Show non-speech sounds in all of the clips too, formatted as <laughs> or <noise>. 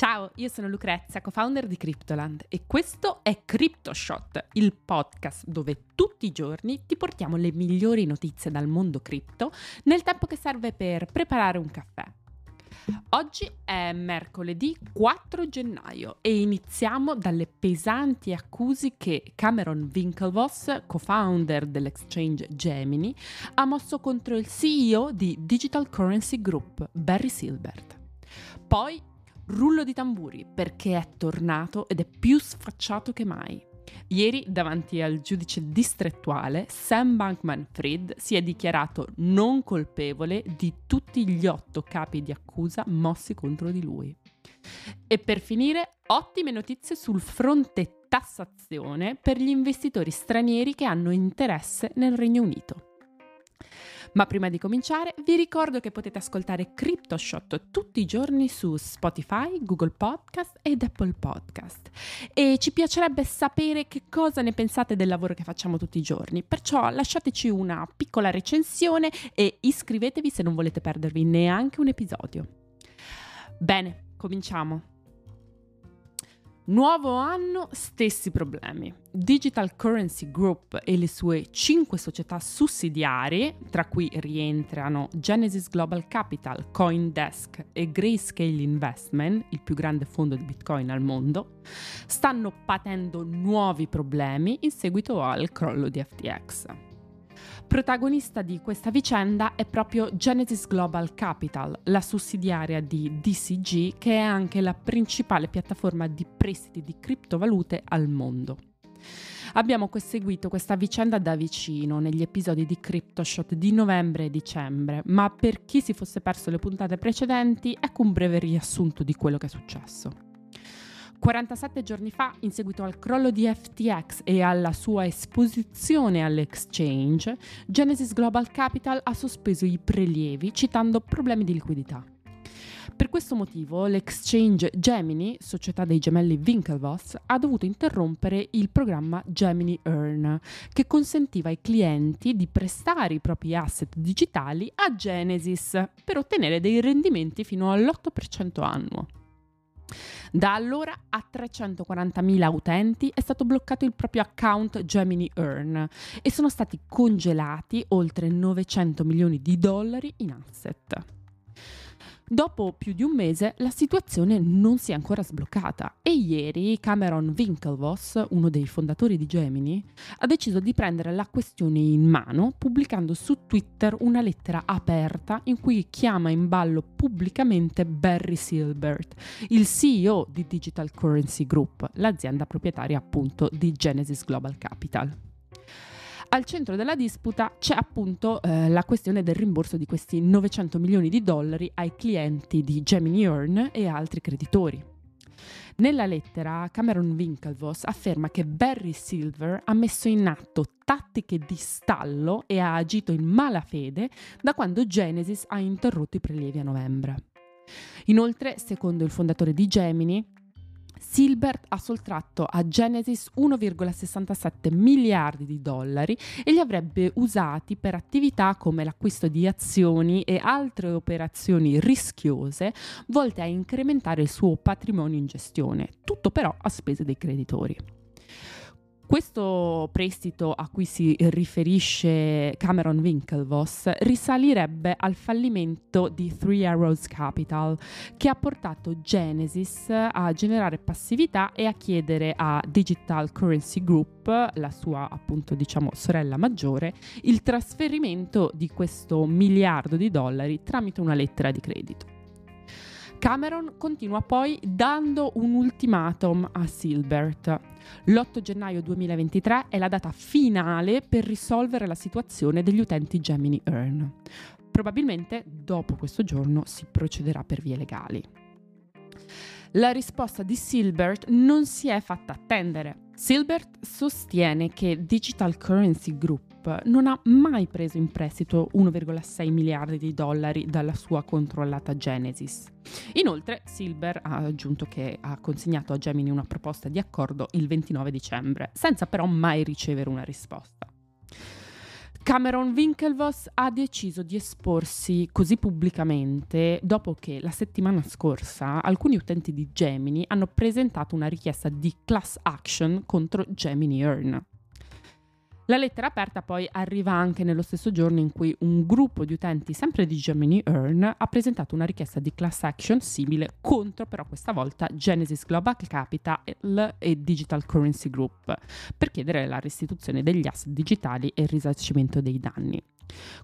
Ciao, io sono Lucrezia, co-founder di Cryptoland e questo è CryptoShot, il podcast dove tutti i giorni ti portiamo le migliori notizie dal mondo cripto nel tempo che serve per preparare un caffè. Oggi è mercoledì 4 gennaio e iniziamo dalle pesanti accuse che Cameron Winklevoss, co-founder dell'exchange Gemini, ha mosso contro il CEO di Digital Currency Group, Barry Silbert. Poi rullo di tamburi perché è tornato ed è più sfacciato che mai. Ieri, davanti al giudice distrettuale, Sam Bankman Fried si è dichiarato non colpevole di tutti gli otto capi di accusa mossi contro di lui. E per finire, ottime notizie sul fronte tassazione per gli investitori stranieri che hanno interesse nel Regno Unito. Ma prima di cominciare vi ricordo che potete ascoltare CryptoShot tutti i giorni su Spotify, Google Podcast ed Apple Podcast. E ci piacerebbe sapere che cosa ne pensate del lavoro che facciamo tutti i giorni. Perciò lasciateci una piccola recensione e iscrivetevi se non volete perdervi neanche un episodio. Bene, cominciamo. Nuovo anno, stessi problemi. Digital Currency Group e le sue cinque società sussidiarie, tra cui rientrano Genesis Global Capital, Coindesk e Grayscale Investment, il più grande fondo di Bitcoin al mondo, stanno patendo nuovi problemi in seguito al crollo di FTX. Protagonista di questa vicenda è proprio Genesis Global Capital, la sussidiaria di DCG che è anche la principale piattaforma di prestiti di criptovalute al mondo. Abbiamo seguito questa vicenda da vicino negli episodi di CryptoShot di novembre e dicembre, ma per chi si fosse perso le puntate precedenti, ecco un breve riassunto di quello che è successo. 47 giorni fa, in seguito al crollo di FTX e alla sua esposizione all'exchange, Genesis Global Capital ha sospeso i prelievi citando problemi di liquidità. Per questo motivo l'exchange Gemini, società dei gemelli Winklevoss, ha dovuto interrompere il programma Gemini Earn, che consentiva ai clienti di prestare i propri asset digitali a Genesis per ottenere dei rendimenti fino all'8% annuo. Da allora a 340.000 utenti è stato bloccato il proprio account Gemini Earn e sono stati congelati oltre 900 milioni di dollari in asset. Dopo più di un mese la situazione non si è ancora sbloccata e ieri Cameron Winklevoss, uno dei fondatori di Gemini, ha deciso di prendere la questione in mano pubblicando su Twitter una lettera aperta in cui chiama in ballo pubblicamente Barry Silbert, il CEO di Digital Currency Group, l'azienda proprietaria appunto di Genesis Global Capital. Al centro della disputa c'è appunto eh, la questione del rimborso di questi 900 milioni di dollari ai clienti di Gemini Earn e altri creditori. Nella lettera Cameron Winklevoss afferma che Barry Silver ha messo in atto tattiche di stallo e ha agito in malafede da quando Genesis ha interrotto i prelievi a novembre. Inoltre, secondo il fondatore di Gemini, Silbert ha sottratto a Genesis 1,67 miliardi di dollari e li avrebbe usati per attività come l'acquisto di azioni e altre operazioni rischiose volte a incrementare il suo patrimonio in gestione, tutto però a spese dei creditori. Questo prestito a cui si riferisce Cameron Winklevoss risalirebbe al fallimento di Three Arrows Capital, che ha portato Genesis a generare passività e a chiedere a Digital Currency Group, la sua appunto diciamo sorella maggiore, il trasferimento di questo miliardo di dollari tramite una lettera di credito. Cameron continua poi dando un ultimatum a Silbert. L'8 gennaio 2023 è la data finale per risolvere la situazione degli utenti Gemini Earn. Probabilmente dopo questo giorno si procederà per vie legali. La risposta di Silbert non si è fatta attendere. Silbert sostiene che Digital Currency Group non ha mai preso in prestito 1,6 miliardi di dollari dalla sua controllata Genesis. Inoltre, Silber ha aggiunto che ha consegnato a Gemini una proposta di accordo il 29 dicembre, senza però mai ricevere una risposta. Cameron Winklevoss ha deciso di esporsi così pubblicamente dopo che la settimana scorsa alcuni utenti di Gemini hanno presentato una richiesta di class action contro Gemini Earn. La lettera aperta poi arriva anche nello stesso giorno in cui un gruppo di utenti, sempre di Gemini Earn, ha presentato una richiesta di class action simile contro però questa volta Genesis Global Capital e Digital Currency Group per chiedere la restituzione degli asset digitali e il risarcimento dei danni.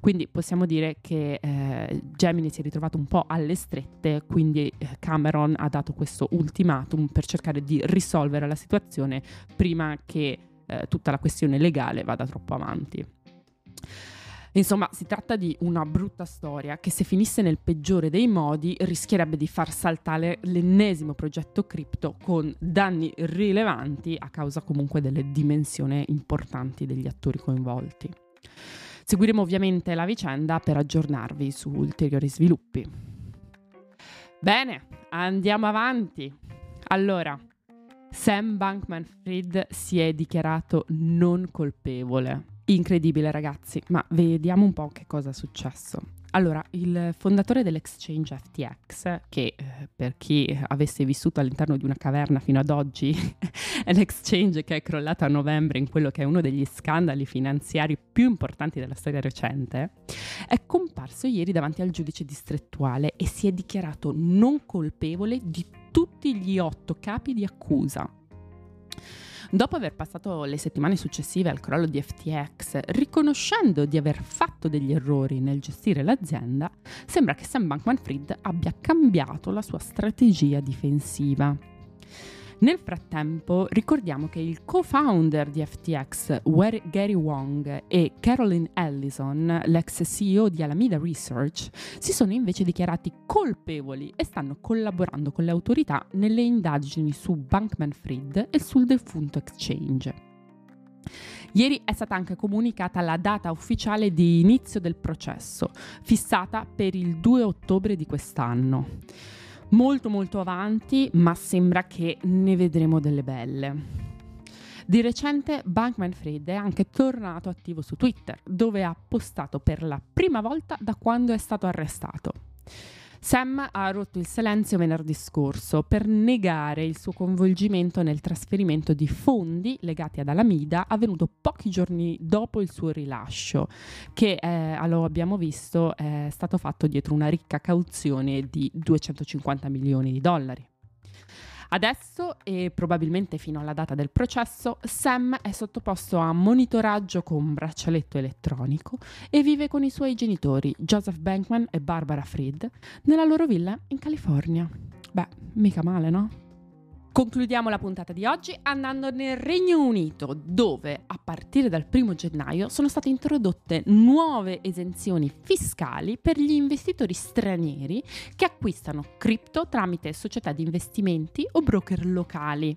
Quindi possiamo dire che eh, Gemini si è ritrovato un po' alle strette, quindi eh, Cameron ha dato questo ultimatum per cercare di risolvere la situazione prima che eh, tutta la questione legale vada troppo avanti. Insomma, si tratta di una brutta storia che se finisse nel peggiore dei modi rischierebbe di far saltare l'ennesimo progetto cripto con danni rilevanti a causa comunque delle dimensioni importanti degli attori coinvolti. Seguiremo ovviamente la vicenda per aggiornarvi su ulteriori sviluppi. Bene, andiamo avanti. Allora, Sam Bankman Fried si è dichiarato non colpevole. Incredibile ragazzi, ma vediamo un po' che cosa è successo. Allora, il fondatore dell'exchange FTX, che eh, per chi avesse vissuto all'interno di una caverna fino ad oggi, <laughs> è l'exchange che è crollato a novembre in quello che è uno degli scandali finanziari più importanti della storia recente, è comparso ieri davanti al giudice distrettuale e si è dichiarato non colpevole di tutti gli otto capi di accusa. Dopo aver passato le settimane successive al crollo di FTX, riconoscendo di aver fatto degli errori nel gestire l'azienda, sembra che Sam Bankman Fried abbia cambiato la sua strategia difensiva. Nel frattempo ricordiamo che il co-founder di FTX, Gary Wong, e Carolyn Ellison, l'ex CEO di Alameda Research, si sono invece dichiarati colpevoli e stanno collaborando con le autorità nelle indagini su Bankman Fried e sul defunto exchange. Ieri è stata anche comunicata la data ufficiale di inizio del processo, fissata per il 2 ottobre di quest'anno molto molto avanti, ma sembra che ne vedremo delle belle. Di recente Bankman Fried è anche tornato attivo su Twitter, dove ha postato per la prima volta da quando è stato arrestato. Sam ha rotto il silenzio venerdì scorso per negare il suo coinvolgimento nel trasferimento di fondi legati ad Alameda avvenuto pochi giorni dopo il suo rilascio, che eh, lo abbiamo visto è stato fatto dietro una ricca cauzione di 250 milioni di dollari. Adesso, e probabilmente fino alla data del processo, Sam è sottoposto a monitoraggio con braccialetto elettronico e vive con i suoi genitori, Joseph Bankman e Barbara Fried, nella loro villa in California. Beh, mica male, no? Concludiamo la puntata di oggi andando nel Regno Unito, dove a partire dal 1 gennaio sono state introdotte nuove esenzioni fiscali per gli investitori stranieri che acquistano cripto tramite società di investimenti o broker locali.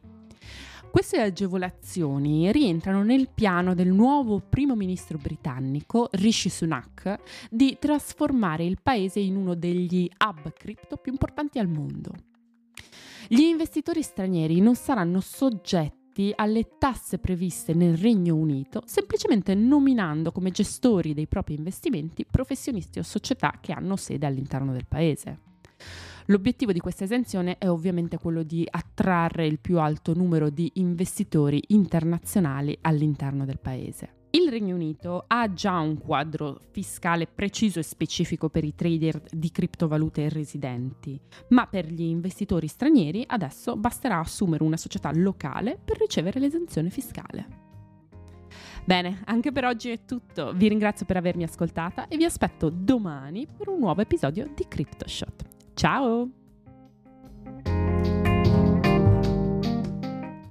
Queste agevolazioni rientrano nel piano del nuovo primo ministro britannico Rishi Sunak di trasformare il paese in uno degli hub cripto più importanti al mondo. Gli investitori stranieri non saranno soggetti alle tasse previste nel Regno Unito, semplicemente nominando come gestori dei propri investimenti professionisti o società che hanno sede all'interno del paese. L'obiettivo di questa esenzione è ovviamente quello di attrarre il più alto numero di investitori internazionali all'interno del paese. Il Regno Unito ha già un quadro fiscale preciso e specifico per i trader di criptovalute residenti, ma per gli investitori stranieri adesso basterà assumere una società locale per ricevere l'esenzione fiscale. Bene, anche per oggi è tutto. Vi ringrazio per avermi ascoltata e vi aspetto domani per un nuovo episodio di CryptoShot. Ciao!